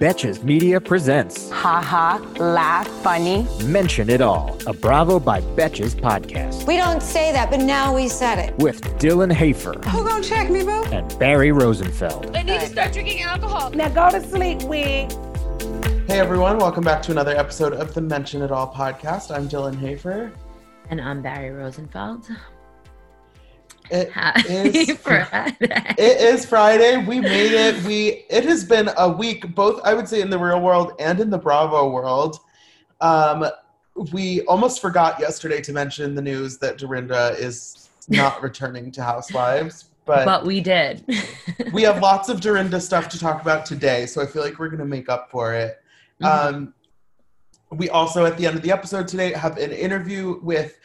Betches Media presents Ha ha, laugh, funny. Mention It All, a Bravo by Betches podcast We don't say that, but now we said it. with Dylan Hafer Who gonna check me, boo? and Barry Rosenfeld. I need to start drinking alcohol. Now go to sleep, wig. Hey everyone, welcome back to another episode of the Mention It All podcast. I'm Dylan Hafer. And I'm Barry Rosenfeld. It is Friday. it is Friday. We made it. We it has been a week, both I would say in the real world and in the Bravo world. Um, we almost forgot yesterday to mention the news that Dorinda is not returning to Housewives, but, but we did. we have lots of Dorinda stuff to talk about today, so I feel like we're gonna make up for it. Mm-hmm. Um, we also, at the end of the episode today, have an interview with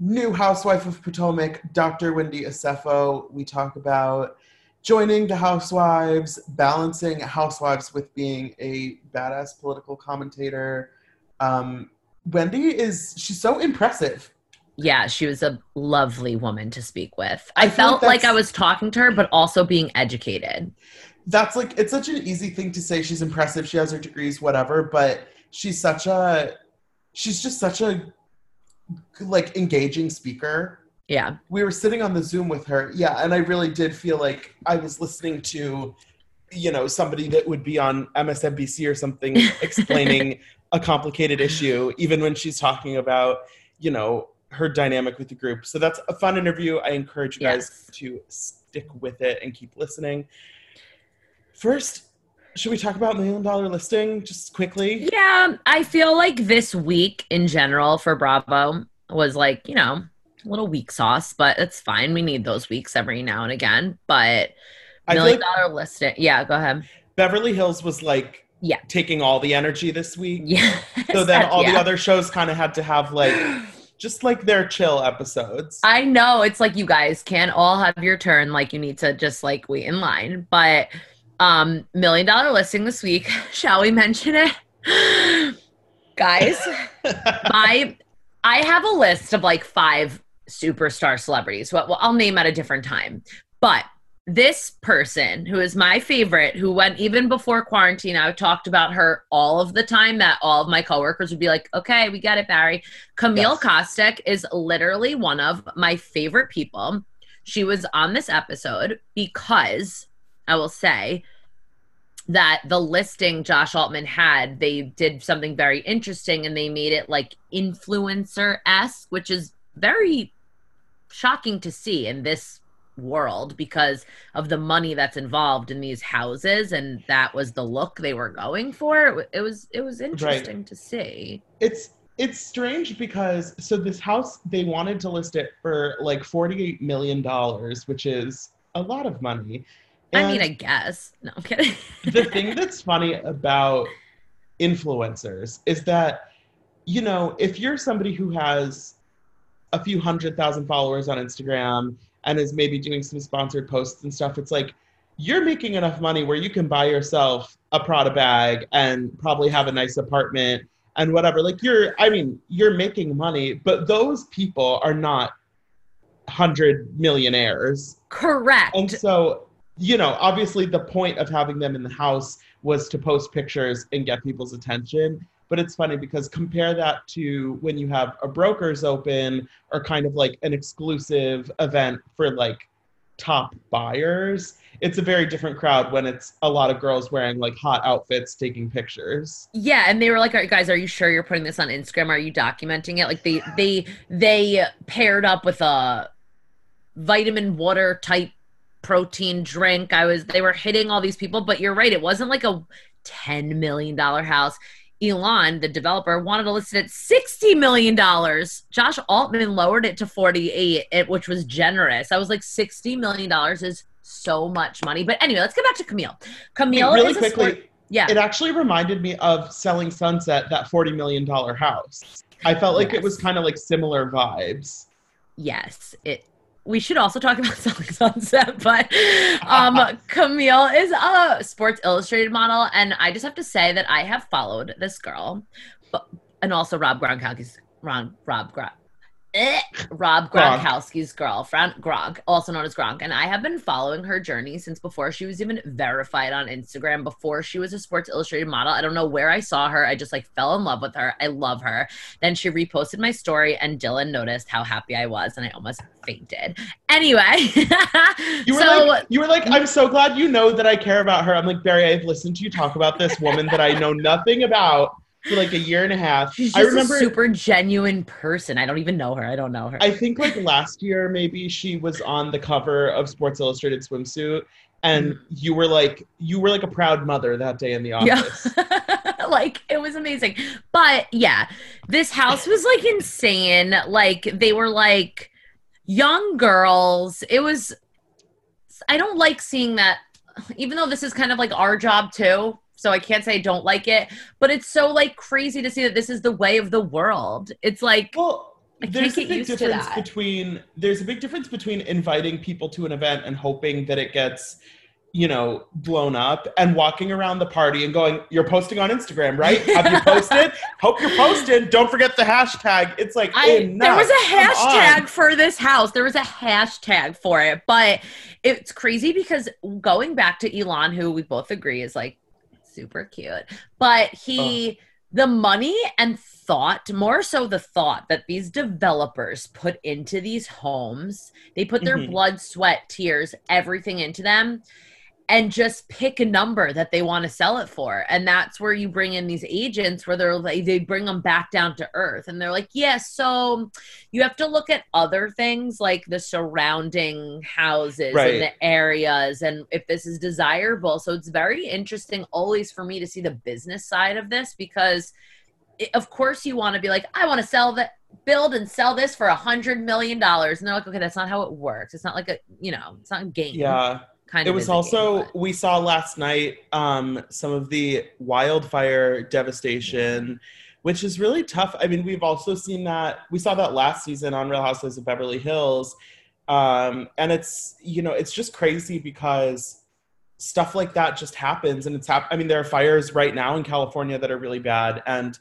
new housewife of Potomac, Dr. Wendy Osefo. We talk about joining the housewives, balancing housewives with being a badass political commentator. Um, Wendy is, she's so impressive. yeah, she was a lovely woman to speak with. I I, felt like like I was talking to her, but also being educated. That's like, it's such an easy thing to say. She's impressive. She has her degrees, whatever, but she's such a, she's just such a, like, engaging speaker. Yeah. we were sitting on the Zoom with her. Yeah, and I really did feel like I was listening to, you know, somebody that would be on MSNBC or something explaining a complicated issue, even when she's talking about, you know, her dynamic with the group. So that's a fun interview. I encourage you guys Yes. to stick with it and keep listening. First, should we talk about million dollar listing just quickly? Yeah, I feel like this week in general for Bravo was like, you know, a little weak sauce, but it's fine. We need those weeks every now and again. But million like dollar listing. Yeah, go ahead. Beverly Hills was like Yeah. taking all the energy this week. Yeah. so then all the other shows kind of had to have like just like their chill episodes I know it's like you guys can't all have your turn. Like you need to just like wait in line. But um, million dollar listing this week. Shall we mention it, guys? my I have a list of like five superstar celebrities. Well, well, I'll name at a different time. But this person who is my favorite, who went even before quarantine, I talked about her all of the time. That all of my coworkers would be like, "Okay, we got it, Barry." Camille Yes. Kostek is literally one of my favorite people. She was on this episode because I will say that the listing Josh Altman had, they did something very interesting and they made it like influencer esque, which is very shocking to see in this world because of the money that's involved in these houses and that was the look they were going for. It, it was it was interesting to see. It's it's strange because so this house they wanted to list it for like 48 million dollars which is a lot of money i mean i guess. No i'm kidding. the thing that's funny about influencers is that you know if you're somebody who has a few hundred thousand followers on instagram and is maybe doing some sponsored posts and stuff it's like you're making enough money where you can buy yourself a prada bag and probably have a nice apartment and whatever. Like you're i mean you're making money but those people are not hundred millionaires. Correct. And so, you know, obviously the point of having them in the house was to post pictures and get people's attention. But it's funny because compare that to when you have a brokers open or kind of like an exclusive event for like top buyers. It's a very different crowd when it's a lot of girls wearing like hot outfits taking pictures. Yeah, and they were like, "All right, "Guys, are you sure you're putting this on Instagram? Are you documenting it?" Like they they they paired up with a vitamin water type protein drink. I was they were hitting all these people, but you're right, it wasn't like a ten million dollar house. Elon, the developer, wanted to list it at sixty million dollars. Josh Altman lowered it to forty eight, which was generous. I was like, sixty million dollars is so much money. But anyway, let's get back to Camille. Camille really quickly, sport- Yeah. It actually reminded me of Selling Sunset, that $40 million house. I felt like it was kind of like similar vibes. yes. It we should also talk about Selling Sunset, but um Camille is a Sports Illustrated model, and I just have to say that I have followed this girl, but and also Rob Gronkowski's Ron Rob Gronk. Eh, Rob Gronk. Gronkowski's girlfriend, Gronk, also known as Gronk. And I have been following her journey since before she was even verified on Instagram, before she was a Sports Illustrated model. I don't know where I saw her. I just like fell in love with her. I love her. Then she reposted my story, and Dylan noticed how happy I was, and I almost fainted. Anyway, You were so like, you were like, I'm so glad you know that I care about her. I'm like, Barry, I've listened to you talk about this woman that I know nothing about for like a year and a half. she's I just remember, a super genuine person. I don't even know her. I don't know her. I think like last year, maybe she was on the cover of Sports Illustrated swimsuit, and Mm. you were like, you were like a proud mother that day in the office. Yeah. office. like it was amazing. But yeah, this house was like insane. Like they were like young girls. It was I don't like seeing that even though this is kind of like our job too. So I can't say I don't like it, but it's so like crazy to see that this is the way of the world. It's like Well, I can't there's a big difference between there's a big difference between inviting people to an event and hoping that it gets, you know, blown up and walking around the party and going, "You're posting on Instagram, right? Have you posted? Hope you're posted. Don't forget the hashtag." It's like I enough. there was a hashtag for this house. There was a hashtag for it, but it's crazy because going back to Elon, who we both agree is like super cute, but he the money and thought more so the thought that these developers put into these homes they put their Mhm. blood sweat tears everything into them and just pick a number that they want to sell it for. And that's where you bring in these agents where they're like they bring them back down to earth and they're like yeah so you have to look at other things like the surrounding houses Right. and the areas and if this is desirable. So it's very interesting always for me to see the business side of this because it, of course you want to be like i want to sell that build and sell this for a hundred million dollars. And they're like okay that's not how it works. It's not like a you know it's not a game. Yeah. Kind it of was is a game, also we saw last night um, some of the wildfire devastation which is really tough. I mean we've also seen that we saw that last season on real housewives of beverly hills. Um, and it's you know it's just crazy because stuff like that just happens and it's hap- i mean there are fires right now in california that are really bad. And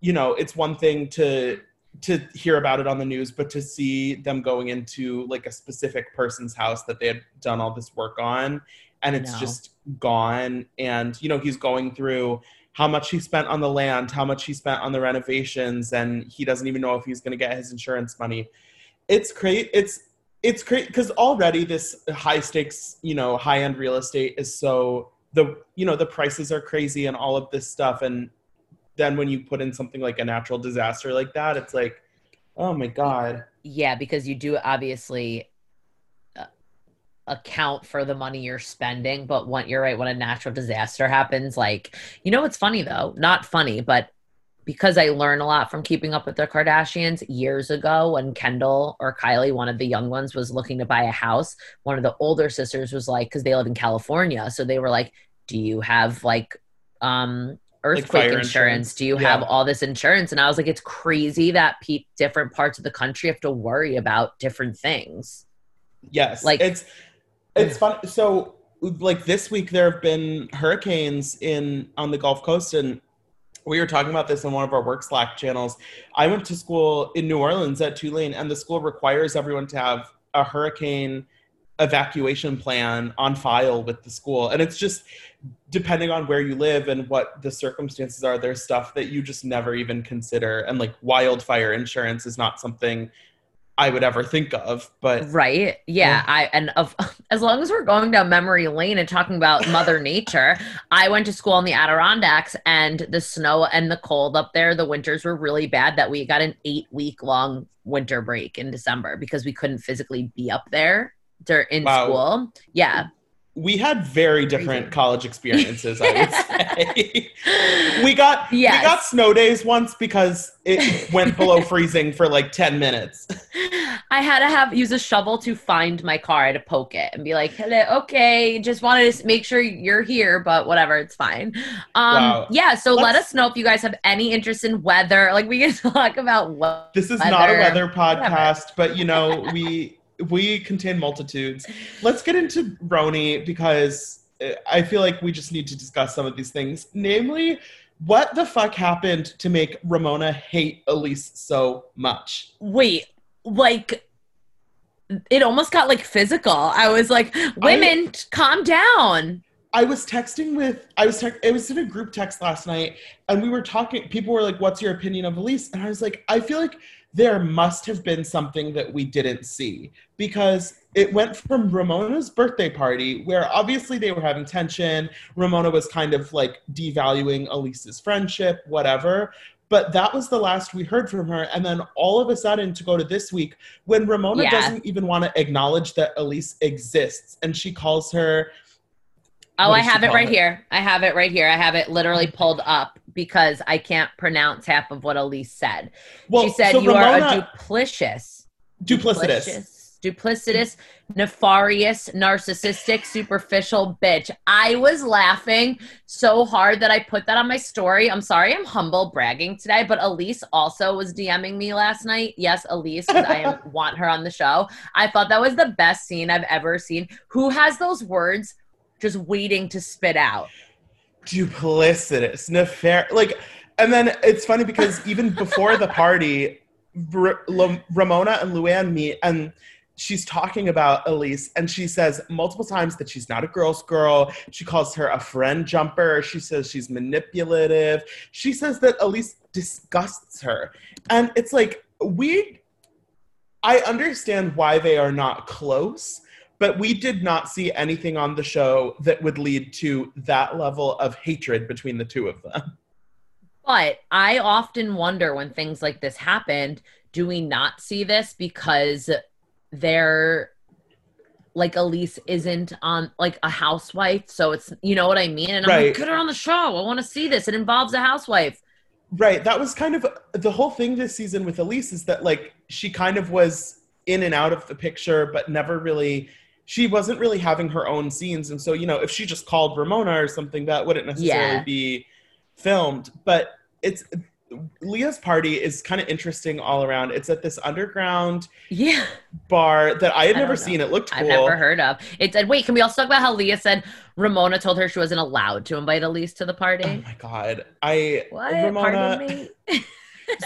you know it's one thing to to hear about it on the news but to see them going into like a specific person's house that they had done all this work on and it's just gone. And you know he's going through how much he spent on the land how much he spent on the renovations and he doesn't even know if he's going to get his insurance money. It's great it's it's great because already this high stakes you know high end real estate is so the you know the prices are crazy and all of this stuff and then when you put in something like a natural disaster like that it's like oh my god yeah because you do obviously uh, account for the money you're spending but when you're right when a natural disaster happens like you know what's funny though not funny but because I learn a lot from keeping up with the Kardashians years ago when Kendall or Kylie, one of the young ones, was looking to buy a house, one of the older sisters was like, because they live in California. So they were like, Do you have like um earthquake fire insurance? insurance. Do you Yeah. have all this insurance? And I was like, It's crazy that pe- different parts of the country have to worry about different things. yes Like- it's it's fun so like this week there have been hurricanes in on the gulf coast and we were talking about this in one of our work slack channels i went to school in new orleans at tulane and the school requires everyone to have a hurricane evacuation plan on file with the school and it's just depending on where you live and what the circumstances are there's stuff that you just never even consider and like wildfire insurance is not something i would ever think of but Right. Yeah. I and of as long as we're going down memory lane and talking about Mother Nature, I went to school in the Adirondacks and the snow and the cold up there, the winters were really bad that we got an eight week long winter break in December because we couldn't physically be up there dur- in Wow. school. Yeah. we had very different college experiences, I would say. we got Yes. we got snow days once because it went below freezing for like 10 minutes. I had to have use a shovel to find my car. I had to poke it and be like, "Hello, okay, just wanted to make sure you're here, but whatever, it's fine." Um, Wow. yeah. So let Let's- know if you guys have any interest in weather. Like we can talk about what. This is not a Weather, weather podcast, but you know, we we contain multitudes. Let's get into RHONY because uh, I feel like we just need to discuss some of these things. Namely, what the fuck happened to make Ramona hate Elyse so much? Wait, like. It almost got like physical. I was like, "Women, calm down." I was texting with I was tex- it was in a group text last night and we were talking people were like what's your opinion of Elyse and I was like I feel like there must have been something that we didn't see because it went from Ramona's birthday party where obviously they were having tension Ramona was kind of like devaluing Elyse's friendship whatever but that was the last we heard from her and then all of a sudden to go to this week when Ramona Yeah. doesn't even want to acknowledge that Elyse exists and she calls her Oh, I have it right it? here. I have it right here. I have it literally pulled up because I can't pronounce half of what Elyse said. well she said so you are a Ramona- duplicitous, duplicitous. duplicitous, nefarious, narcissistic, superficial bitch. I was laughing so hard that I put that on my story. I'm sorry, I'm humble bragging today, but Elyse also was DMing me last night. Yes, Elyse, I want her on the show. I thought that was the best scene I've ever seen. Who has those words just waiting to spit out? Duplicitous, nefar like, and then it's funny because even before the party, R- Lo- Ramona and Luann meet, and she's talking about Elyse, and she says multiple times that she's not a girl's girl. She calls her a friend jumper. She says she's manipulative. She says that Elyse disgusts her, and it's like we. I understand why they are not close, but we did not see anything on the show that would lead to that level of hatred between the two of them. But I often wonder when things like this happened, do we not see this because they're like Elyse isn't on like a housewife, so it's you know what I mean? And I'm Right. like, get her on the show. I want to see this. It involves a housewife. Right. That was kind of the whole thing this season with Elyse is that like she kind of was in and out of the picture, but never really she wasn't really having her own scenes. And so, you know, if she just called Ramona or something, that wouldn't necessarily Yeah. be filmed. But it's Leah's party is kind of interesting all around. It's at this underground Yeah. bar that I had I never seen. It looked cool. I've never heard of. It said, wait, can we also talk about how Leah said Ramona told her she wasn't allowed to invite Elyse to the party? Oh my god. I what? Ramona Pardon me?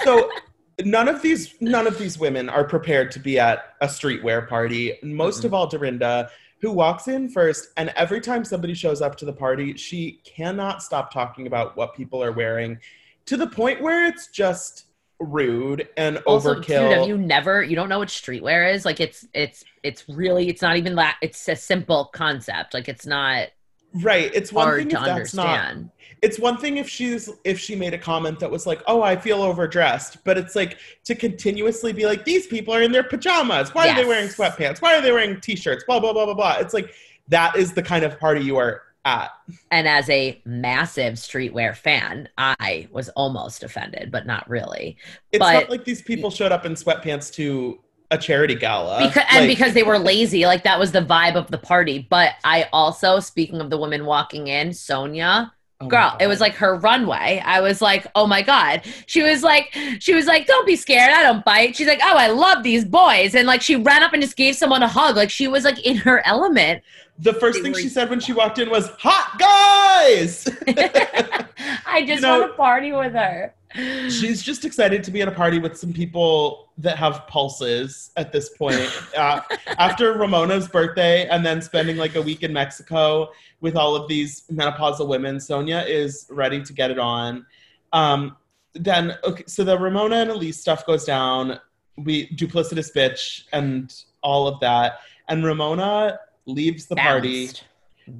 so none of these none of these women are prepared to be at a streetwear party most Mm-mm. of all dorinda who walks in first and every time somebody shows up to the party she cannot stop talking about what people are wearing to the point where it's just rude and also, overkill dude, have you never you don't know what streetwear is? Like it's it's it's really it's not even that it's a simple concept. Like it's not right. It's one thing if that's not it's one thing if she's if she made a comment that was like oh i feel overdressed. But it's like to continuously be like these people are in their pajamas. Why are they wearing sweatpants? Why are they wearing t-shirts? Blah blah blah blah blah. It's like that is the kind of party you are at. And as a massive streetwear fan, I was almost offended, but not really. it's But- not like these people showed up in sweatpants to a charity gala. Because and Like, because they were lazy, like that was the vibe of the party. But I also, speaking of the women walking in, Sonja, oh girl it was like her runway. I was like oh my god. She was like she was like don't be scared i don't bite. She's like oh i love these boys. And like she ran up and just gave someone a hug. Like she was like in her element. The first they thing she said when she walked in was hot guys! I just know- want to party with her She's just excited to be at a party with some people that have pulses at this point. Uh, after Ramona's birthday and then spending like a week in Mexico with all of these menopausal women, Sonja is ready to get it on. Um, then, okay, so the Ramona and Elyse stuff goes down. We duplicitous bitch and all of that. And Ramona leaves the party. Bounced.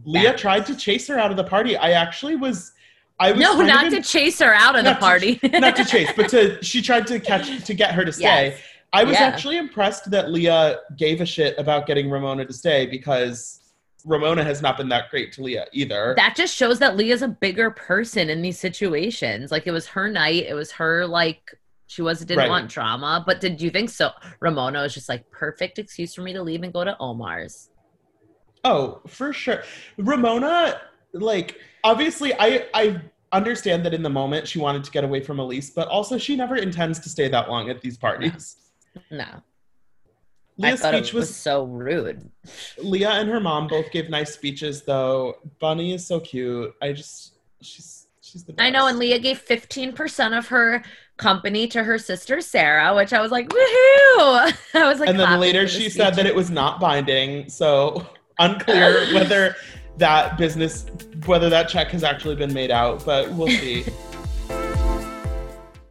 Leah tried to chase her out of the party. I actually was. I was no not in- to chase her out of the not to- party not to chase, but to she tried to catch to get her to stay. Yes. I was Yeah. actually impressed that Leah gave a shit about getting Ramona to stay because Ramona has not been that great to Leah either. That just shows that Leah's a bigger person in these situations. Like it was her night. It was her like she was didn't Right. want drama. But did you think so? Ramona was just like perfect excuse for me to leave and go to Omar's. Oh, for sure. Ramona, like, obviously, I I understand that in the moment she wanted to get away from Elyse, but also she never intends to stay that long at these parties. No, Leah's I thought speech it was, was, so rude. Leah and her mom both gave nice speeches, though. Bunny is so cute. I just she's she's the best. I know, and Leah gave fifteen percent of her company to her sister Sarah, which I was like, woohoo! I was like, and then later for the she said that it was not binding, so unclear whether that business whether that check has actually been made out, but we'll see.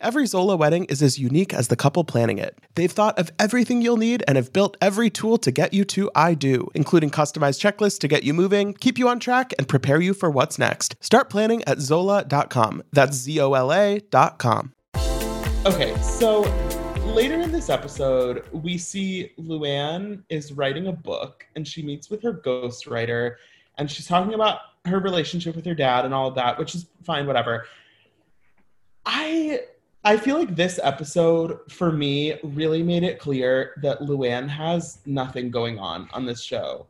Every Zola wedding is as unique as the couple planning it. They've thought of everything you'll need and have built every tool to get you to I do, including customized checklists to get you moving, keep you on track, and prepare you for what's next. Start planning at Zola.com. That's Z O L A.com. Okay, so later in this episode, we see Luann is writing a book and she meets with her ghostwriter and she's talking about her relationship with her dad and all of that, which is fine, whatever. I I feel like this episode for me really made it clear that Luann has nothing going on on this show.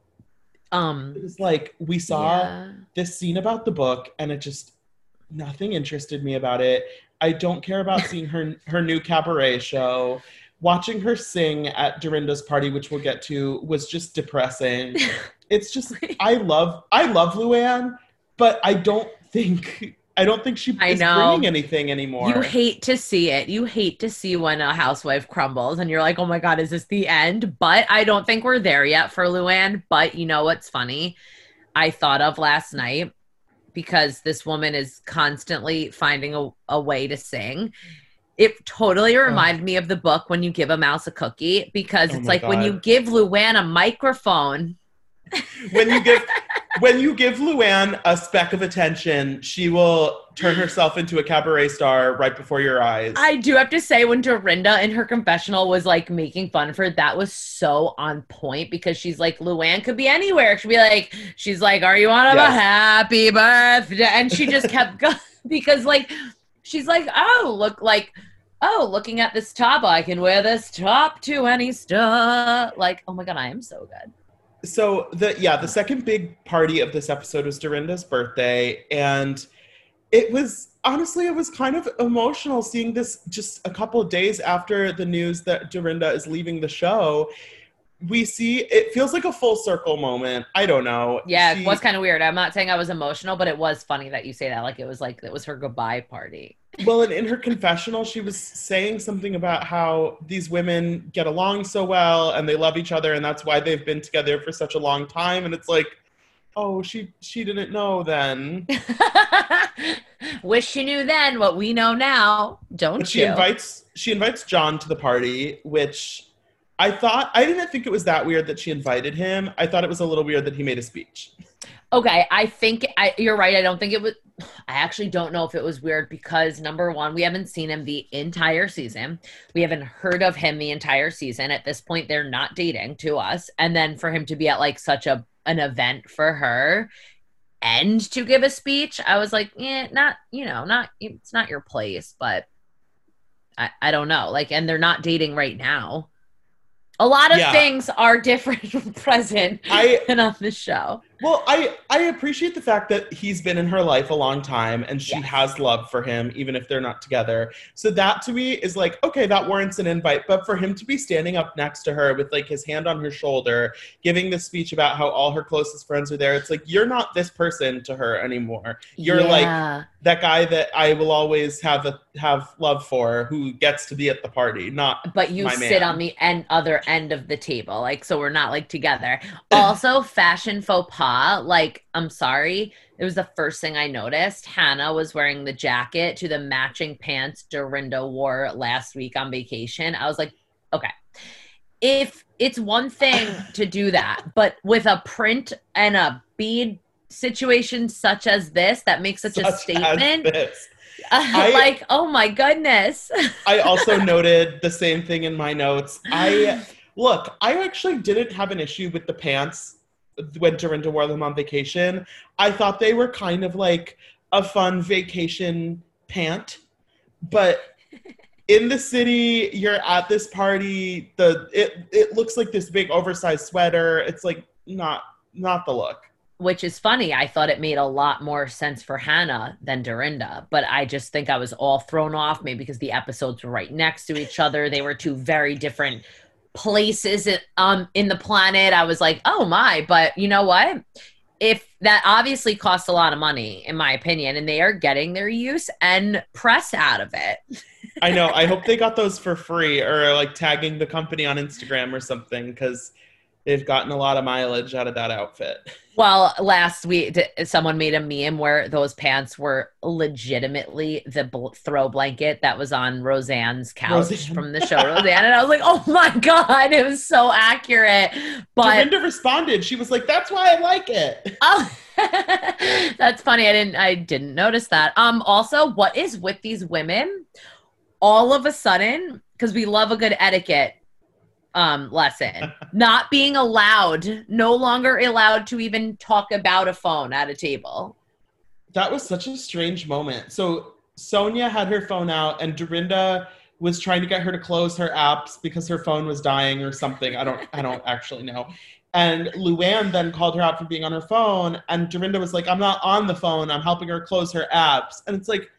um It was like we saw yeah. this scene about the book and it just nothing interested me about it i don't care about seeing her her new cabaret show watching her sing at dorinda's party which we'll get to was just depressing it's just i love i love luann but i don't think i don't think she I is know. bringing anything anymore You hate to see it. You hate to see when a housewife crumbles and you're like, oh my God, is this the end? But I don't think we're there yet for Luann. But you know what's funny? I thought of last night because this woman is constantly finding a, a way to sing. It totally reminded me of the book When You Give a Mouse a Cookie because Oh it's like when you give Luann a microphone, when you give when you give luann a speck of attention she will turn herself into a cabaret star right before your eyes I do have to say, when Dorinda in her confessional was like making fun of her, that was so on point because she's like, Luann could be anywhere. She'd be like, she's like, Are you on a happy birthday? And she just kept going because, like, she's like, Oh, look, like, oh, looking at this top, I can wear this top to any star. Like, oh my God, I am so good. So the yeah the second big party of this episode was dorinda's birthday and it was honestly it was kind of emotional seeing this just a couple of days after the news that dorinda is leaving the show we see it feels like a full circle moment i don't know Yeah, She- it was kind of weird. I'm not saying I was emotional, but it was funny that you say that. Like, it was like, it was her goodbye party. Well, and in her confessional, she was saying something about how these women get along so well and they love each other, and that's why they've been together for such a long time. And it's like, oh, she she didn't know then. Wish she knew then what we know now, don't But she you? invites she invites John to the party, which I thought I didn't think it was that weird that she invited him. I thought it was a little weird that he made a speech. okay, I think I, you're right. I don't think it was. I actually don't know if it was weird because number one, we haven't seen him the entire season. We haven't heard of him the entire season. At this point, they're not dating to us. And then for him to be at like such a an event for her and to give a speech, I was like, yeah, not you know, not it's not your place, but I, I don't know. Like, and they're not dating right now. A lot of Yeah. things are different from present I than on the show. Well, I I appreciate the fact that he's been in her life a long time and she Yes. has love for him even if they're not together. So that to me is like okay, that warrants an invite, but for him to be standing up next to her with like his hand on her shoulder, giving this speech about how all her closest friends are there, it's like you're not this person to her anymore. You're like that guy that I will always have a have love for who gets to be at the party, not but you sit man. on the end other end of the table like so we're not like together also fashion faux pas like i'm sorry it was the first thing i noticed hannah was wearing the jacket to the matching pants dorinda wore last week on vacation i was like okay if it's one thing to do that but with a print and a bead situation such as this that makes such, such a statement. I- like oh my goodness I also noted the same thing in my notes. I look, I actually didn't have an issue with the pants when Dorinda wore them on vacation. I thought they were kind of like a fun vacation pant, but in the city, you're at this party. The it it looks like this big oversized sweater. It's like not not the look. which is funny. I thought it made a lot more sense for Hannah than Dorinda, but I just think I was all thrown off, maybe because the episodes were right next to each other. They were two very different places um in the planet. I was like, oh my, but you know what? If that obviously costs a lot of money, in my opinion, and they are getting their use and press out of it. I know. I hope they got those for free or like tagging the company on Instagram or something because they've gotten a lot of mileage out of that outfit. Well, last week, someone made a meme where those pants were legitimately the bl- throw blanket that was on Roseanne's couch Roseanne. from the show Roseanne. And I was like, oh my God, it was so accurate. But Dorinda responded. She was like, "That's why I like it." oh, that's funny. I didn't, I didn't notice that. Um, also, what is with these women all of a sudden? Because we love a good etiquette um lesson not being allowed no longer allowed to even talk about a phone at a table That was such a strange moment. So Sonja had her phone out, and Dorinda was trying to get her to close her apps because her phone was dying or something. I don't. I don't actually know. And Luann then called her out for being on her phone, and Dorinda was like, "I'm not on the phone. I'm helping her close her apps." And it's like,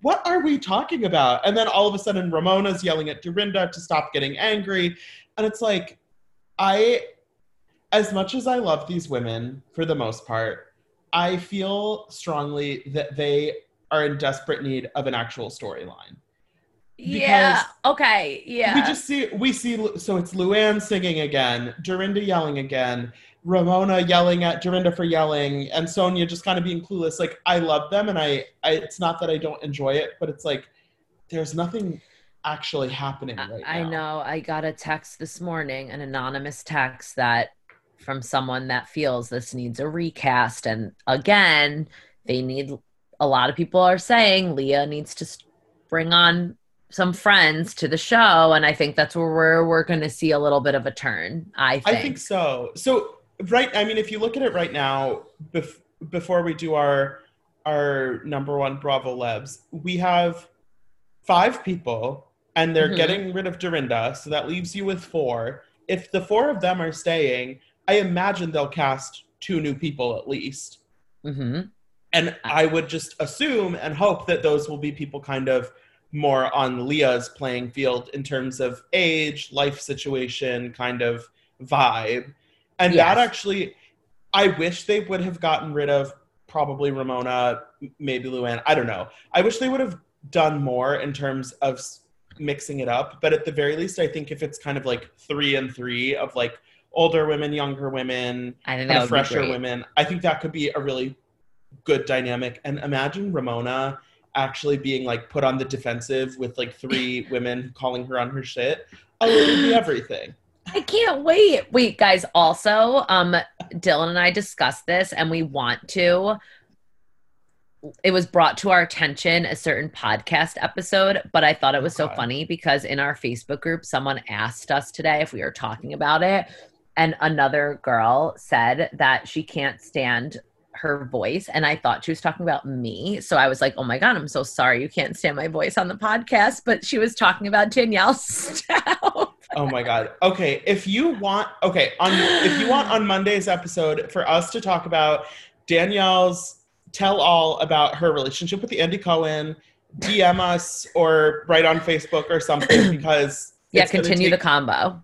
what are we talking about? And then all of a sudden, Ramona's yelling at Dorinda to stop getting angry, and it's like, I, as much as I love these women for the most part, I feel strongly that they are in desperate need of an actual storyline. yeah okay yeah We just see we see so it's Luann singing again, Dorinda yelling again, Ramona yelling at Dorinda for yelling, and Sonja just kind of being clueless. Like I love them, and I, I it's not that I don't enjoy it, but it's like there's nothing actually happening right I now. know. I got a text this morning, an anonymous text that from someone that feels this needs a recast. And again, they need a lot of people are saying Leah needs to bring on some friends to the show. And I think that's where we're, we're going to see a little bit of a turn. I think. I think so. So right, I mean, if you look at it right now, bef- before we do our our number one Bravo Lebs, we have five people, and they're Mhm. getting rid of Dorinda, so that leaves you with four. If the four of them are staying, I imagine they'll cast two new people at least. hmm And I would just assume and hope that those will be people kind of more on Leah's playing field in terms of age, life situation, kind of vibe. And Yes. that actually, I wish they would have gotten rid of probably Ramona, maybe Luann. I don't know. I wish they would have done more in terms of mixing it up. But at the very least, I think if it's kind of like three and three of like older women, younger women, I think kind that of would fresher women. I think that could be a really good dynamic. And imagine Ramona actually being like put on the defensive with like three women calling her on her shit. It would be everything. I can't wait. Wait, guys, also, um, Dylan and I discussed this and we want to. It was brought to our attention a certain podcast episode, but I thought it was so funny because in our Facebook group, someone asked us today if we were talking about it. And another girl said that she can't stand her voice. And I thought she was talking about me. So I was like, oh my God, I'm so sorry you can't stand my voice on the podcast. But she was talking about Danielle Staub. oh my god. Okay, if you want, okay, on if you want on Monday's episode for us to talk about Danielle's tell all about her relationship with the Andy Cohen, DM us or write on Facebook or something because yeah, continue take- the combo.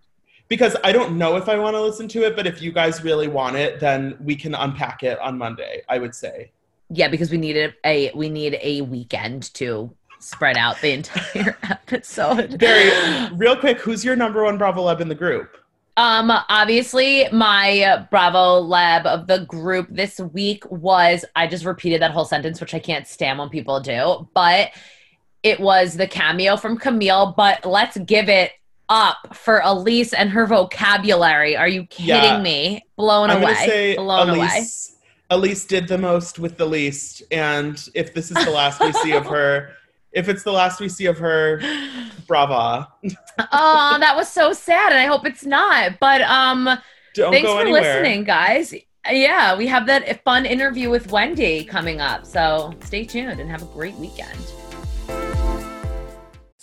because I don't know if I want to listen to it, but if you guys really want it, then we can unpack it on Monday. I would say. Yeah, because we need a we need a weekend to spread out the entire episode. Barry, real quick, who's your number one Bravo Lab in the group? Um, obviously, my Bravo Lab of the group this week was I just repeated that whole sentence, which I can't stand when people do, but it was the cameo from Camille. But let's give it up for Elyse and her vocabulary. Are you kidding Yeah. me? Blown I'm away. say Blown away. Elyse. Elyse did the most with the least, and if this is the last we see of her, if it's the last we see of her, brava. oh, that was so sad, and I hope it's not. But um, Don't thanks go for anywhere. listening, guys. Yeah, we have that fun interview with Wendy coming up. So stay tuned and have a great weekend.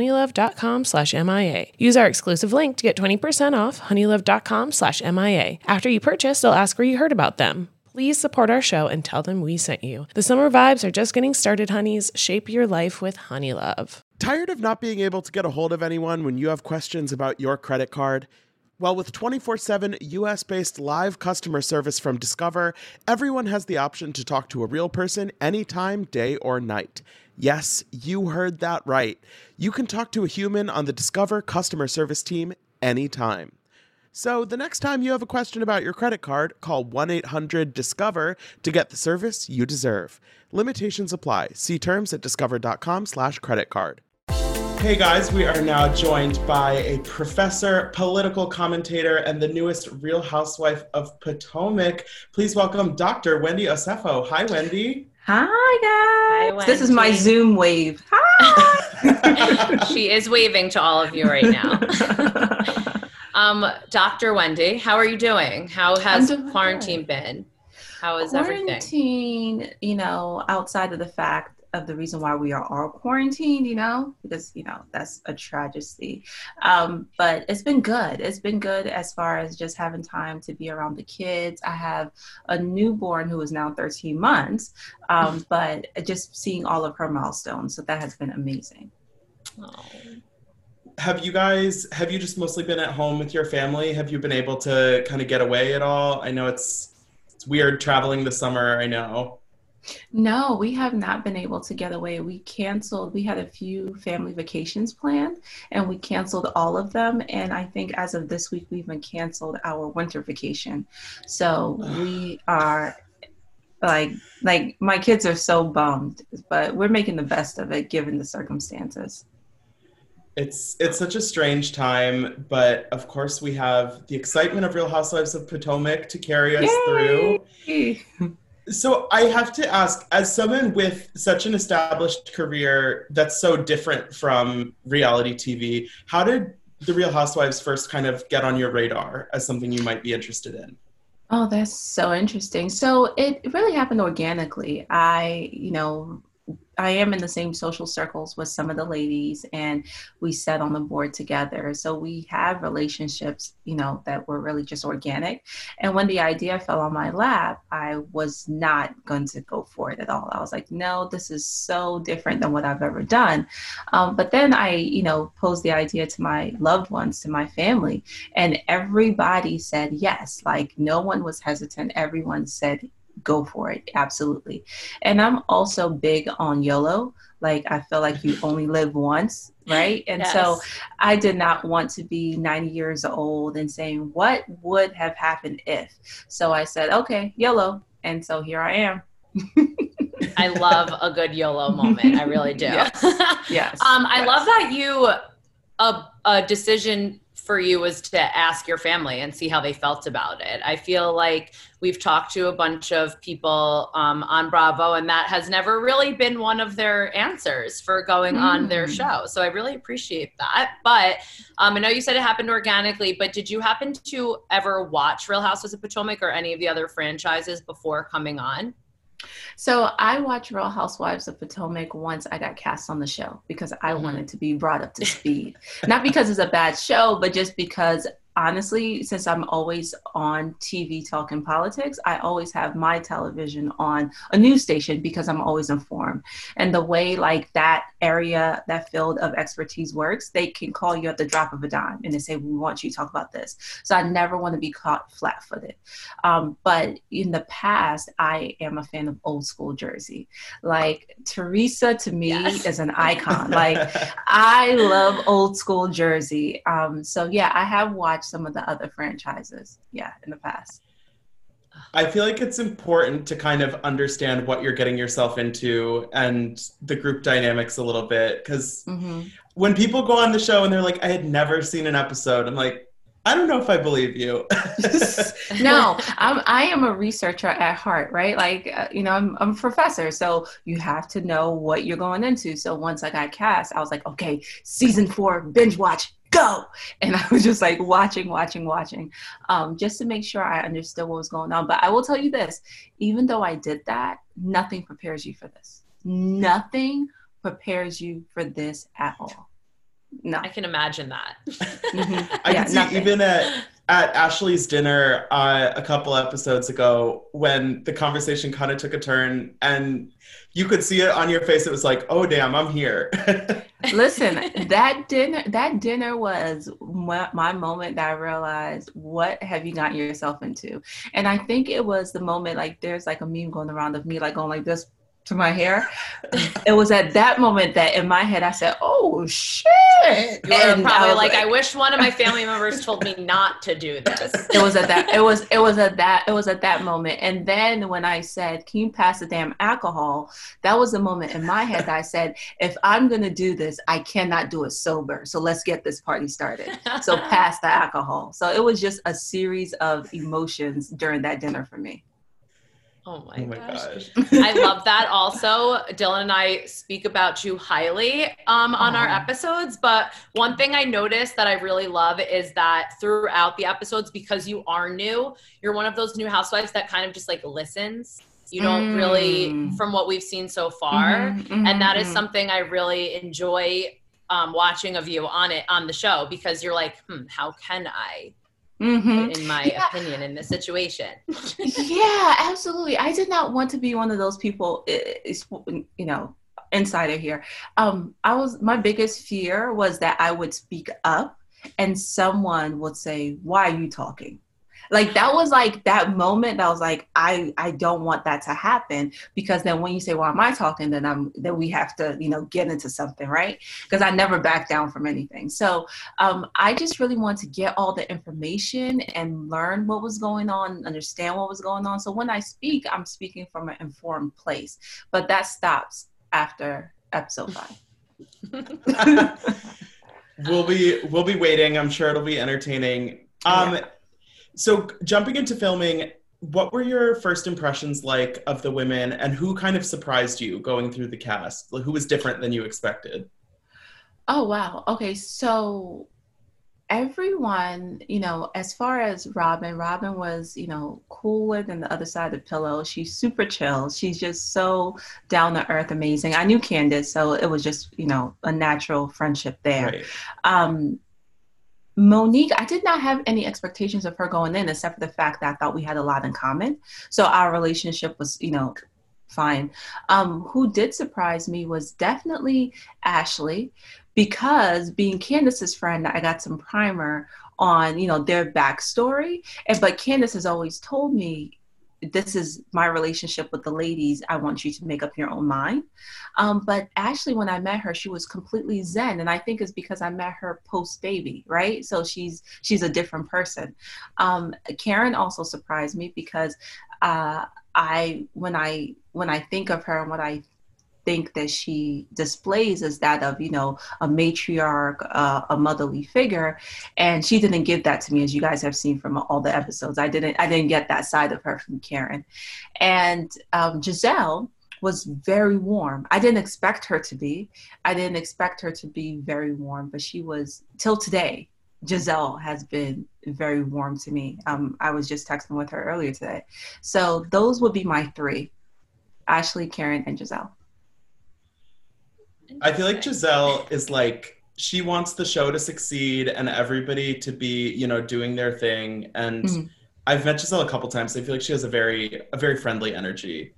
honeylove.com slash MIA. Use our exclusive link to get 20% off honeylove.com slash MIA. After you purchase, they'll ask where you heard about them. Please support our show and tell them we sent you. The summer vibes are just getting started, honeys. Shape your life with Honeylove. Tired of not being able to get a hold of anyone when you have questions about your credit card? Well, with 24 7 US based live customer service from Discover, everyone has the option to talk to a real person anytime, day or night. Yes, you heard that right. You can talk to a human on the Discover customer service team anytime. So the next time you have a question about your credit card, call 1-800-DISCOVER to get the service you deserve. Limitations apply. See terms at discover.com slash credit card. Hey guys, we are now joined by a professor, political commentator, and the newest Real Housewife of Potomac. Please welcome Dr. Wendy Osefo. Hi, Wendy. Hi guys. Hi, this is my Zoom wave. Hi. she is waving to all of you right now. um, Dr. Wendy, how are you doing? How has doing quarantine good. been? How is everything? Quarantine, you know, outside of the fact of the reason why we are all quarantined, you know, because you know that's a tragedy. Um, but it's been good. It's been good as far as just having time to be around the kids. I have a newborn who is now 13 months, um, but just seeing all of her milestones, so that has been amazing. Oh. Have you guys, have you just mostly been at home with your family? Have you been able to kind of get away at all? I know it's, it's weird traveling this summer, I know. No, we have not been able to get away. We canceled, we had a few family vacations planned and we canceled all of them. And I think as of this week, we've been canceled our winter vacation. So we are like, like my kids are so bummed, but we're making the best of it given the circumstances. It's it's such a strange time, but of course we have the excitement of Real Housewives of Potomac to carry us through. So I have to ask, as someone with such an established career that's so different from reality TV, how did the Real Housewives first kind of get on your radar as something you might be interested in? Oh, that's so interesting. So it really happened organically. I, you know, I am in the same social circles with some of the ladies, and we sat on the board together. So we have relationships, you know, that were really just organic. And when the idea fell on my lap, I was not going to go for it at all. I was like, no, this is so different than what I've ever done. Um, but then I, you know, posed the idea to my loved ones, to my family, and everybody said yes. Like no one was hesitant. Everyone said go for it absolutely. And i'm also big on yolo. Like i feel like you only live once right? And yes. so i did not want to be 90 years old and saying what would have happened if? So i said okay yolo. And so here i am. I love a good yolo moment. I really do. Yes, yes. um i yes. love that you a, a decision for you was to ask your family and see how they felt about it. I feel like we've talked to a bunch of people um, on Bravo, and that has never really been one of their answers for going mm. on their show. So I really appreciate that. But um, I know you said it happened organically, but did you happen to ever watch Real Houses of Potomac or any of the other franchises before coming on? So I watched Real Housewives of Potomac once I got cast on the show because I mm-hmm. wanted to be brought up to speed. Not because it's a bad show, but just because honestly, since I'm always on TV talking politics, I always have my television on a news station because I'm always informed. And the way like that area, that field of expertise works, they can call you at the drop of a dime and they say, "We want you to talk about this." So I never want to be caught flat-footed. Um, but in the past, I am a fan of old school Jersey. Like Teresa to me yes. is an icon. like I love old school Jersey. Um, so yeah, I have watched some of the other franchises, yeah, in the past. I feel like it's important to kind of understand what you're getting yourself into and the group dynamics a little bit. Because mm-hmm. when people go on the show and they're like, I had never seen an episode, I'm like, I don't know if I believe you. no, I'm, I am a researcher at heart, right? Like, uh, you know, I'm, I'm a professor. So you have to know what you're going into. So once I got cast, I was like, okay, season four, binge watch, go. And i was just like watching watching watching um, just to make sure i understood what was going on. But i will tell you this even though i did that nothing prepares you for this. Nothing prepares you for this at all. No. I can imagine that. Mm-hmm. i yeah, can see nothing. even at at Ashley's dinner uh, a couple episodes ago when the conversation kind of took a turn and you could see it on your face. It was like, oh damn, I'm here. Listen, that dinner that dinner was my, my, moment that I realized what have you gotten yourself into, and I think it was the moment like there's like a meme going around of me like going like this to my hair. it was at that moment that in my head I said, "Oh shit!" You were probably I like, like, "I wish one of my family members told me not to do this." It was at that. It was. It was at that. It was at that moment. And then when I said, "Can you pass the damn alcohol?" That was the moment in my head that I said, "If I'm gonna do this, I cannot do it sober. So let's get this party started." So pass the alcohol. So it was just a series of emotions during that dinner for me. Oh my, oh my gosh. gosh. I love that also. Dylan and I speak about you highly um, on Aww. our episodes. But one thing I noticed that I really love is that throughout the episodes, because you are new, you're one of those new housewives that kind of just like listens. You don't mm. really, from what we've seen so far. Mm-hmm, mm-hmm, and that is mm-hmm. something I really enjoy um, watching of you on it on the show because you're like, hmm, how can I Mm-hmm. in my yeah. opinion in this situation yeah absolutely i did not want to be one of those people you know insider here um i was my biggest fear was that i would speak up and someone would say why are you talking like that was like that moment that was like i i don't want that to happen because then when you say why am i talking? then i'm then we have to you know get into something right? Because i never back down from anything. So um, i just really want to get all the information and learn what was going on understand what was going on. So when i speak i'm speaking from an informed place. But that stops after episode five. We'll be we'll be waiting. I'm sure it'll be entertaining. Um yeah so jumping into filming, what were your first impressions like of the women and who kind of surprised you going through the cast? Who was different than you expected? Oh wow. Okay, so everyone, you know, as far as Robin, Robin was, you know, cooler than the other side of the pillow. She's super chill. She's just so down to earth, amazing. I knew Candiace, so it was just, you know, a natural friendship there. Right. Um, Monique, I did not have any expectations of her going in, except for the fact that I thought we had a lot in common. So our relationship was, you know, fine. Um, who did surprise me was definitely Ashley, because being Candiace's friend, I got some primer on, you know, their backstory. And but Candace has always told me this is my relationship with the ladies. I want you to make up your own mind. Um, but actually, when I met her, she was completely zen, and I think it's because I met her post baby, right? So she's she's a different person. Um, Karen also surprised me because uh, I when I when I think of her and what I think that she displays is that of you know a matriarch uh, a motherly figure and she didn't give that to me as you guys have seen from all the episodes i didn't i didn't get that side of her from karen and um, gizelle was very warm i didn't expect her to be i didn't expect her to be very warm but she was till today Gizelle has been very warm to me. Um, I was just texting with her earlier today. So those would be my three Ashley, Karen, and Gizelle. I feel like Gizelle is like she wants the show to succeed and everybody to be, you know, doing their thing. And mm-hmm. I've met Gizelle a couple times. I feel like she has a very a very friendly energy.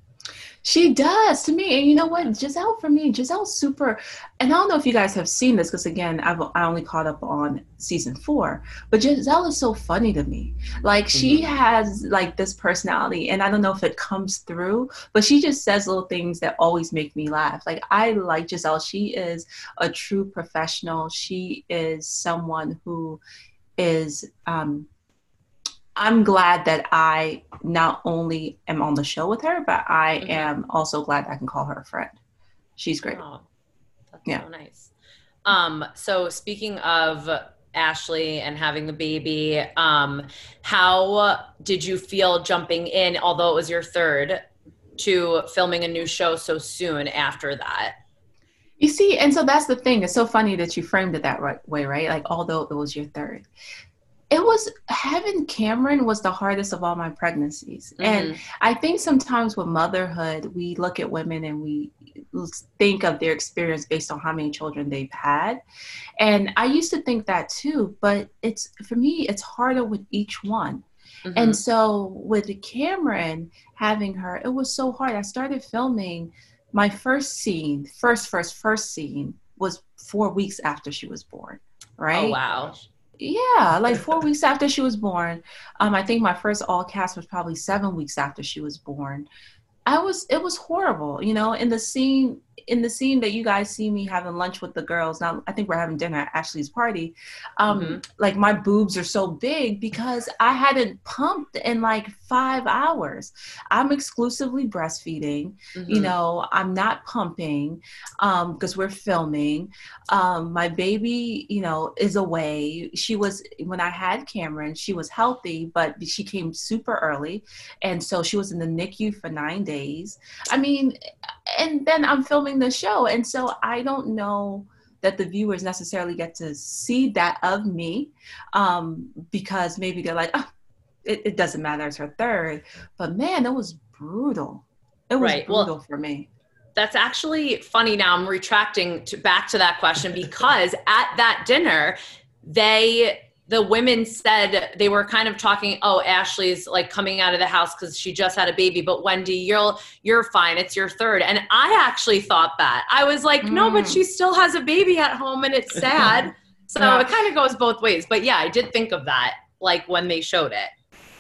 She does to me. And you know what? Gizelle, for me, Gizelle's super. And I don't know if you guys have seen this because, again, I've, I only caught up on season four. But Gizelle is so funny to me. Like, she mm-hmm. has like this personality. And I don't know if it comes through, but she just says little things that always make me laugh. Like, I like Gizelle. She is a true professional. She is someone who is um, I'm glad that I not only am on the show with her, but I mm-hmm. am also glad I can call her a friend. She's great. Oh, that's yeah. so nice. Um, so speaking of Ashley and having the baby, um, how did you feel jumping in, although it was your third, to filming a new show so soon after that? You see, and so that's the thing. It's so funny that you framed it that right way, right? Like, although it was your third it was having Cameron was the hardest of all my pregnancies. Mm-hmm. And I think sometimes with motherhood, we look at women and we think of their experience based on how many children they've had. And I used to think that too, but it's for me, it's harder with each one. Mm-hmm. And so with Cameron having her, it was so hard. I started filming my first scene, first, first, first scene was four weeks after she was born. Right. Oh, wow yeah, like four weeks after she was born. Um, I think my first all cast was probably seven weeks after she was born. I was it was horrible, you know. In the scene, in the scene that you guys see me having lunch with the girls. Now I think we're having dinner at Ashley's party. Um, mm-hmm. Like my boobs are so big because I hadn't pumped in like five hours. I'm exclusively breastfeeding. Mm-hmm. You know, I'm not pumping um because we're filming. Um, my baby, you know, is away. She was when I had Cameron. She was healthy, but she came super early, and so she was in the NICU for nine days. I mean, and then I'm filming the show. And so I don't know that the viewers necessarily get to see that of me um, because maybe they're like, oh, it, it, doesn't matter, it's her third. But man, it was brutal. It was right. brutal well, for me. That's actually funny. Now I'm retracting to, back to that question because at that dinner, they the women said they were kind of talking oh ashley's like coming out of the house because she just had a baby but wendy you're you're fine it's your third and i actually thought that i was like no but mm. she still has a baby at home and it's sad so yeah. it kind of goes both ways but yeah i did think of that like when they showed it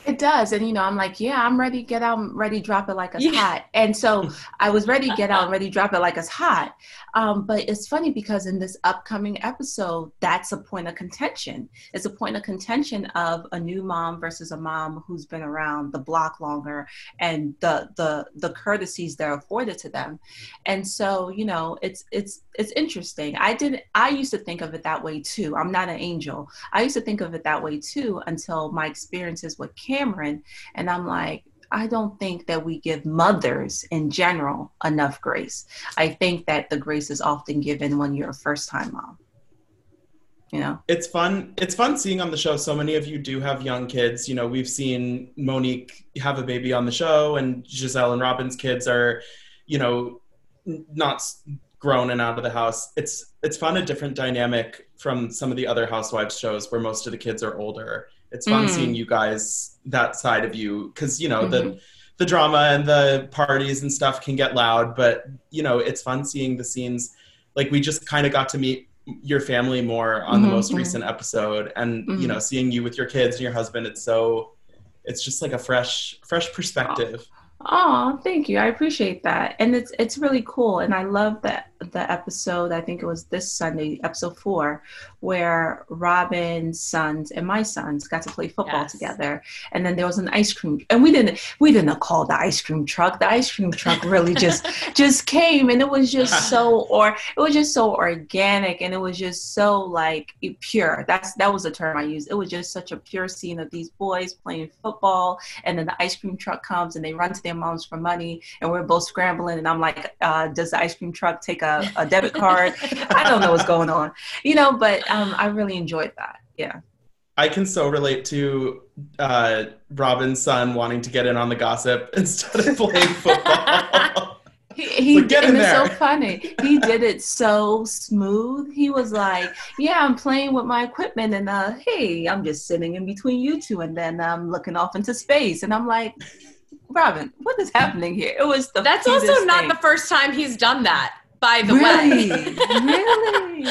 it does. And, you know, I'm like, yeah, I'm ready to get out, I'm ready to drop it like it's yeah. hot. And so I was ready to get out, ready to drop it like it's hot. Um, but it's funny because in this upcoming episode, that's a point of contention. It's a point of contention of a new mom versus a mom who's been around the block longer and the the the courtesies that are afforded to them. And so, you know, it's it's it's interesting. I didn't I used to think of it that way too. I'm not an angel. I used to think of it that way too until my experiences with Cameron. And I'm like, I don't think that we give mothers in general enough grace. I think that the grace is often given when you're a first time mom. you know. It's fun. It's fun seeing on the show. So many of you do have young kids. You know, we've seen Monique have a baby on the show, and Gizelle and Robin's kids are, you know, not grown and out of the house. It's it's fun a different dynamic from some of the other housewives shows where most of the kids are older. It's fun Mm. seeing you guys that side of you because you know Mhm. the the drama and the parties and stuff can get loud, but you know it's fun seeing the scenes. Like we just kind of got to meet your family more on the Mhm, most recent episode, and you Mhm. know seeing you with your kids and your husband. It's so it's just like a fresh fresh perspective. Oh, thank you. I appreciate that. And it's it's really cool. And I love that the episode, I think it was this Sunday, episode four, where Robin's sons and my sons got to play football Yes. together. And then there was an ice cream and we didn't we didn't call the ice cream truck. The ice cream truck really just just came and it was just so or it was just so organic and it was just so like pure. That's that was the term I used. It was just such a pure scene of these boys playing football and then the ice cream truck comes and they run to their moms for money and we're both scrambling and i'm like uh, does the ice cream truck take a, a debit card i don't know what's going on you know but um, i really enjoyed that yeah I can so relate to uh, Robin's son wanting to get in on the gossip instead of playing football. he, he Like, get in it's so there. funny he did it so smooth he was like yeah i'm playing with my equipment and uh hey i'm just sitting in between you two and then i'm looking off into space and i'm like robin what is happening here it was the That's also not thing. the first time he's done that. By the really way, really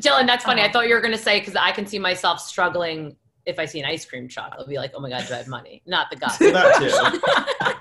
Dylan, that's funny. I Oh. thought you were going to say because I can see myself struggling if I see an ice cream truck. I'll be like, oh my god, do I have money? Not the gossip. that too.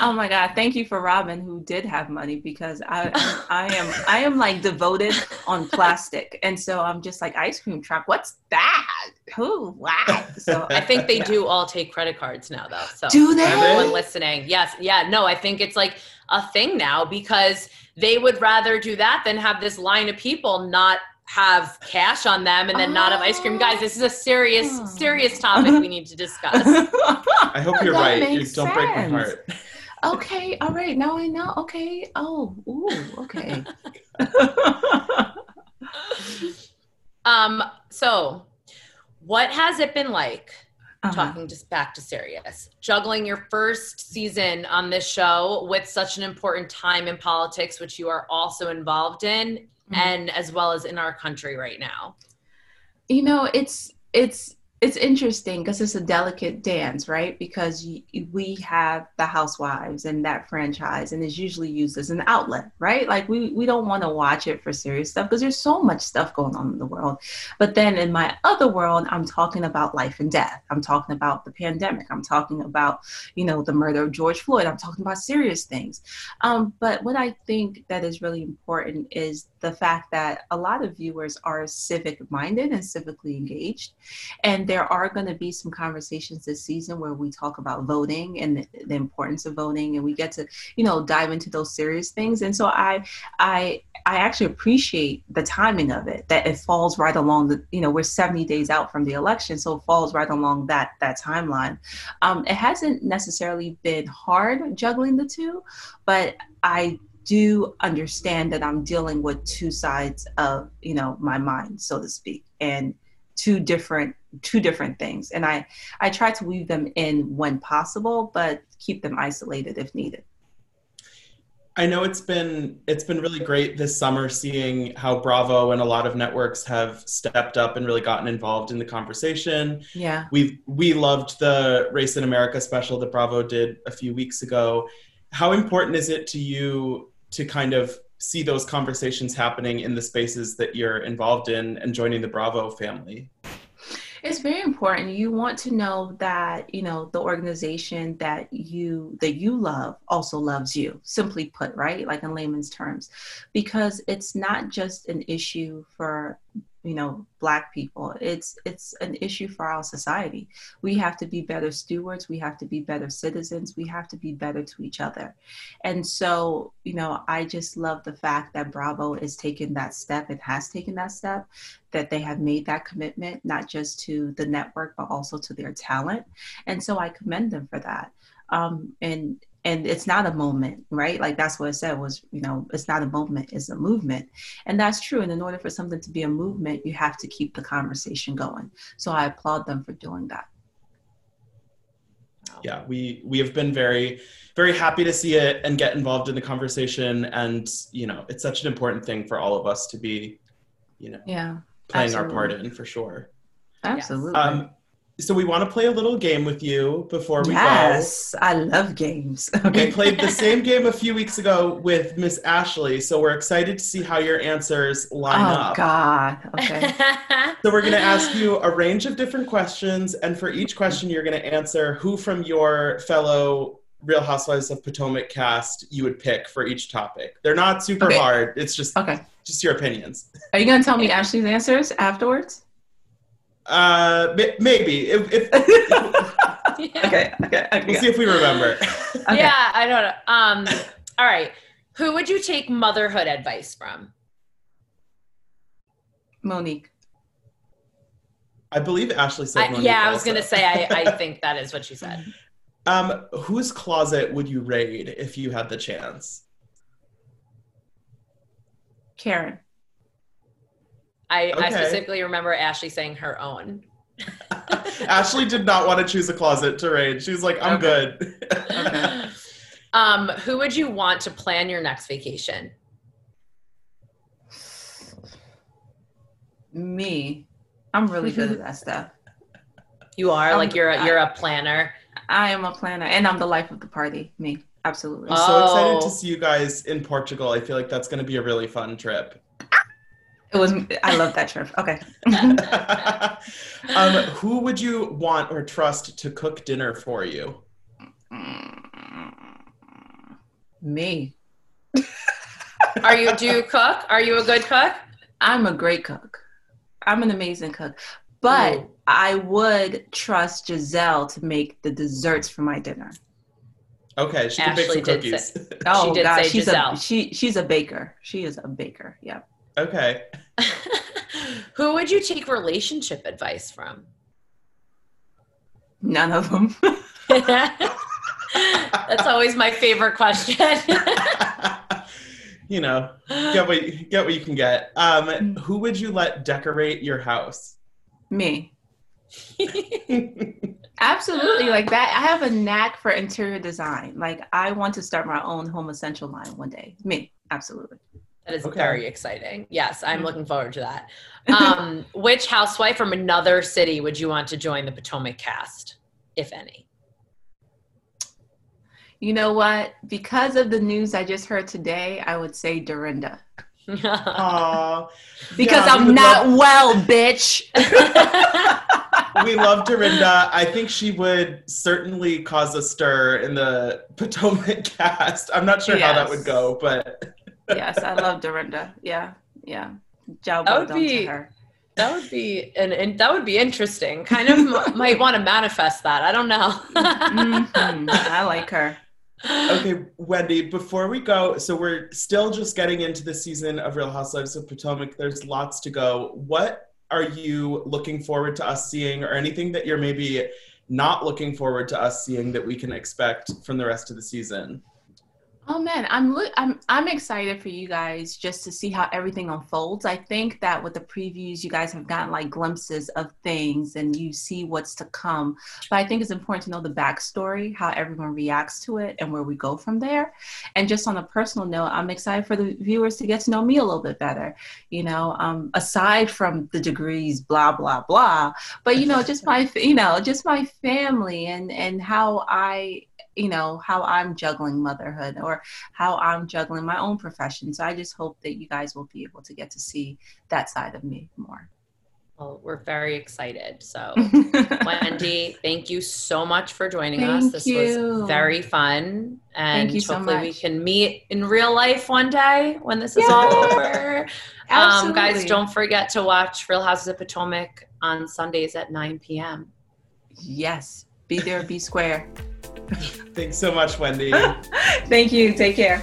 oh my god thank you for robin who did have money because i i am i am like devoted on plastic and so i'm just like ice cream truck what's that who wow so I think they do all take credit cards now, though. So Do they? Everyone listening, yes, yeah, no, I think it's like a thing now because they would rather do that than have this line of people not have cash on them and then not have ice cream. Guys, this is a serious, Oh. serious topic we need to discuss. I hope you're right. You don't break my heart. okay all right now i know okay oh ooh, okay Um, so what has it been like Uh-huh. talking just back to serious juggling your first season on this show with such an important time in politics which you are also involved in Mhm. and as well as in our country right now you know it's it's it's interesting because it's a delicate dance right? Because we have the housewives and that franchise and it's usually used as an outlet right? Like we we don't want to watch it for serious stuff because there's so much stuff going on in the world. But then in my other world i'm talking about life and death. I'm talking about the pandemic. I'm talking about you know the murder of george floyd. I'm talking about serious things. Um, but what I think that is really important is the fact that a lot of viewers are civic minded and civically engaged. And there are going to be some conversations this season where we talk about voting and the, importance of voting and we get to, you know, dive into those serious things. And so I, I, I actually appreciate the timing of it, that it falls right along the, you know, we're 70 days out from the election. So it falls right along that, that timeline. Um, it hasn't necessarily been hard juggling the two, but I do understand that I'm dealing with two sides of you know my mind, so to speak, and two different two different things. And I I try to weave them in when possible, but keep them isolated if needed. I know it's been it's been really great this summer seeing how Bravo and a lot of networks have stepped up and really gotten involved in the conversation. Yeah. We we loved the Race in America special that Bravo did a few weeks ago. How important is it to you to kind of see those conversations happening in the spaces that you're involved in and joining the Bravo family? It's very important. You want to know that, you know, the organization that you that you love also loves you. Simply put, right? Like in layman's terms. Because it's not just an issue for you know black people it's it's an issue for our society. We have to be better stewards. We have to be better citizens. We have to be better to each other. And so you know i just love the fact that bravo is taking that step and has taken that step that they have made that commitment not just to the network but also to their talent. And so i commend them for that. Um, and and it's not a moment right? Like that's what it said was you know it's not a moment it's a movement. And that's true. And in order for something to be a movement you have to keep the conversation going. So i applaud them for doing that. Yeah we we have been very very happy to see it and get involved in the conversation. And you know it's such an important thing for all of us to be you know yeah playing absolutely. our part in for sure. Absolutely. Um, so we want to play a little game with you before we yes, go. Yes, I love games. Okay. We played the same game a few weeks ago with Miss Ashley, so we're excited to see how your answers line oh, up. Oh God. Okay. so we're going to ask you a range of different questions, and for each question, you're going to answer who from your fellow Real Housewives of Potomac cast you would pick for each topic. They're not super okay. hard. It's just okay. Just your opinions. Are you going to tell me Ashley's answers afterwards? Uh, maybe. If, if, yeah. okay, okay, okay. We'll see if we remember. okay. Yeah, I don't know. Um, all right. Who would you take motherhood advice from? Monique. I believe Ashley said. I, yeah, I was going to say. I, I think that is what she said. Um, whose closet would you raid if you had the chance? Karen. I, okay. I specifically remember Ashley saying her own. Ashley did not want to choose a closet to raid. She was like, I'm okay. good. okay. Um, who would you want to plan your next vacation? Me. I'm really good at that stuff. You are I'm, like you're a, you're a planner. I am a planner, and I'm the life of the party. Me, absolutely. I'm so excited to oh. see you guys in Portugal. I feel like that's going to be a really fun trip. It was. I love that trip. Okay. um, who would you want or trust to cook dinner for you? Me. Are you? Do you cook? Are you a good cook? I'm a great cook. I'm an amazing cook, but Ooh. I would trust Gizelle to make the desserts for my dinner. Okay, she can Ashley make some cookies. Say, oh she God, she's Gizelle. a she she's a baker. She is a baker. Yeah. Okay. Who would you take relationship advice from? None of them. That's always my favorite question. you know, get what you, get what you can get. Um, mm. who would you let decorate your house? Me. Absolutely, like that. I have a knack for interior design. Like I want to start my own home essential line one day. Me, absolutely. That is okay. very exciting. Yes, I'm mm-hmm. looking forward to that. Um, which housewife from another city would you want to join the Potomac cast, if any? You know what? Because of the news I just heard today, I would say Dorinda. Aww. because yeah, I'm not love- well, bitch. we love Dorinda. I think she would certainly cause a stir in the Potomac cast. I'm not sure yes. how that would go, but yes, I love Dorinda. Yeah, yeah. Job that would be, her. That would be and, and that would be interesting. Kind of might want to manifest that. I don't know. mm-hmm. I like her. Okay, Wendy, before we go, so we're still just getting into the season of Real Housewives of Potomac. There's lots to go. What are you looking forward to us seeing, or anything that you're maybe not looking forward to us seeing that we can expect from the rest of the season? Oh man, I'm I'm I'm excited for you guys just to see how everything unfolds. I think that with the previews, you guys have gotten like glimpses of things and you see what's to come. But I think it's important to know the backstory, how everyone reacts to it, and where we go from there. And just on a personal note, I'm excited for the viewers to get to know me a little bit better. You know, um, aside from the degrees, blah blah blah, but you know, just my you know, just my family and and how I you know how i'm juggling motherhood or how i'm juggling my own profession. So i just hope that you guys will be able to get to see that side of me more. Well we're very excited. So wendy thank you so much for joining thank us this you. was very fun. And hopefully so we can meet in real life one day when this is yeah. all over. Um, guys don't forget to watch real houses of potomac on sundays at 9 p.m yes. Be there be square Thanks so much, Wendy. Thank you. Take care.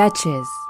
Betches.